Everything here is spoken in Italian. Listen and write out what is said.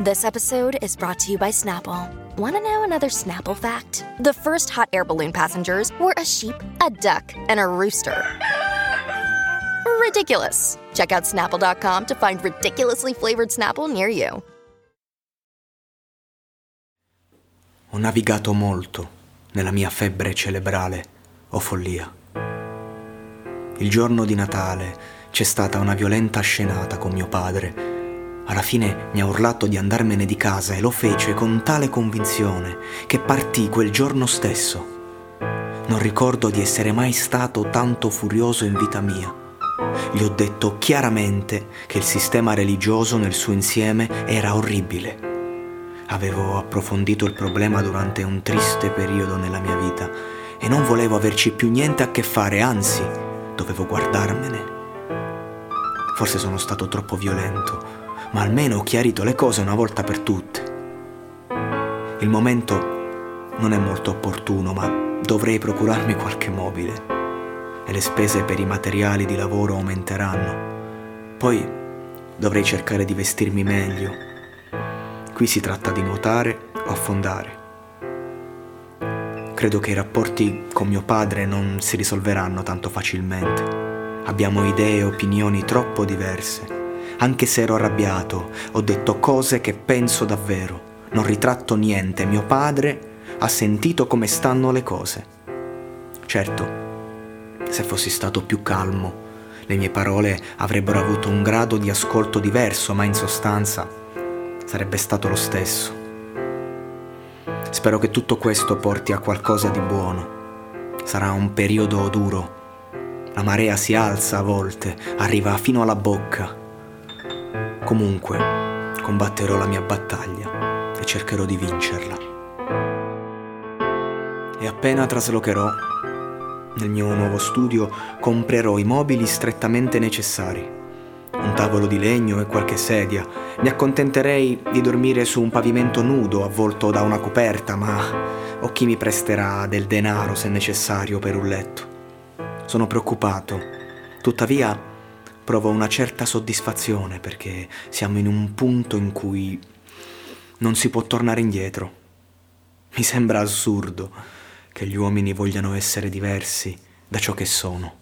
This episode is brought to you by Snapple. Want to know another Snapple fact? The first hot air balloon passengers were a sheep, a duck, and a rooster. Ridiculous. Check out snapple.com to find ridiculously flavored Snapple near you. Ho navigato molto nella mia febbre cerebrale o follia. Il giorno di Natale c'è stata una violenta scenata con mio padre. Alla fine mi ha urlato di andarmene di casa e lo fece con tale convinzione che partì quel giorno stesso. Non ricordo di essere mai stato tanto furioso in vita mia. Gli ho detto chiaramente che il sistema religioso nel suo insieme era orribile. Avevo approfondito il problema durante un triste periodo nella mia vita e non volevo averci più niente a che fare, anzi, dovevo guardarmene. Forse sono stato troppo violento, ma almeno ho chiarito le cose una volta per tutte. Il momento non è molto opportuno, ma dovrei procurarmi qualche mobile e le spese per i materiali di lavoro aumenteranno. Poi dovrei cercare di vestirmi meglio. Qui si tratta di nuotare o affondare. Credo che i rapporti con mio padre non si risolveranno tanto facilmente. Abbiamo idee e opinioni troppo diverse. Anche se ero arrabbiato, ho detto cose che penso davvero. Non ritratto niente. Mio padre ha sentito come stanno le cose. Certo, se fossi stato più calmo, le mie parole avrebbero avuto un grado di ascolto diverso, ma in sostanza sarebbe stato lo stesso. Spero che tutto questo porti a qualcosa di buono. Sarà un periodo duro. La marea si alza a volte, arriva fino alla bocca. Comunque, combatterò la mia battaglia e cercherò di vincerla. E appena traslocherò, nel mio nuovo studio comprerò i mobili strettamente necessari. Un tavolo di legno e qualche sedia. Mi accontenterei di dormire su un pavimento nudo avvolto da una coperta, ma ho chi mi presterà del denaro se necessario per un letto. Sono preoccupato. Tuttavia provo una certa soddisfazione perché siamo in un punto in cui non si può tornare indietro. Mi sembra assurdo che gli uomini vogliano essere diversi da ciò che sono.